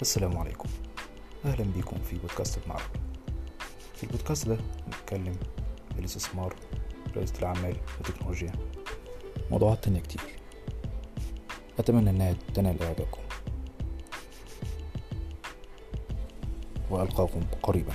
السلام عليكم. أهلا بكم في بودكاست المعرض في البودكاست ده نتكلم في الاستثمار رئاسة الأعمال والتكنولوجيا. موضوعات تانية كتير. أتمنى أنها تنال إعجابكم. وألقاكم قريباً.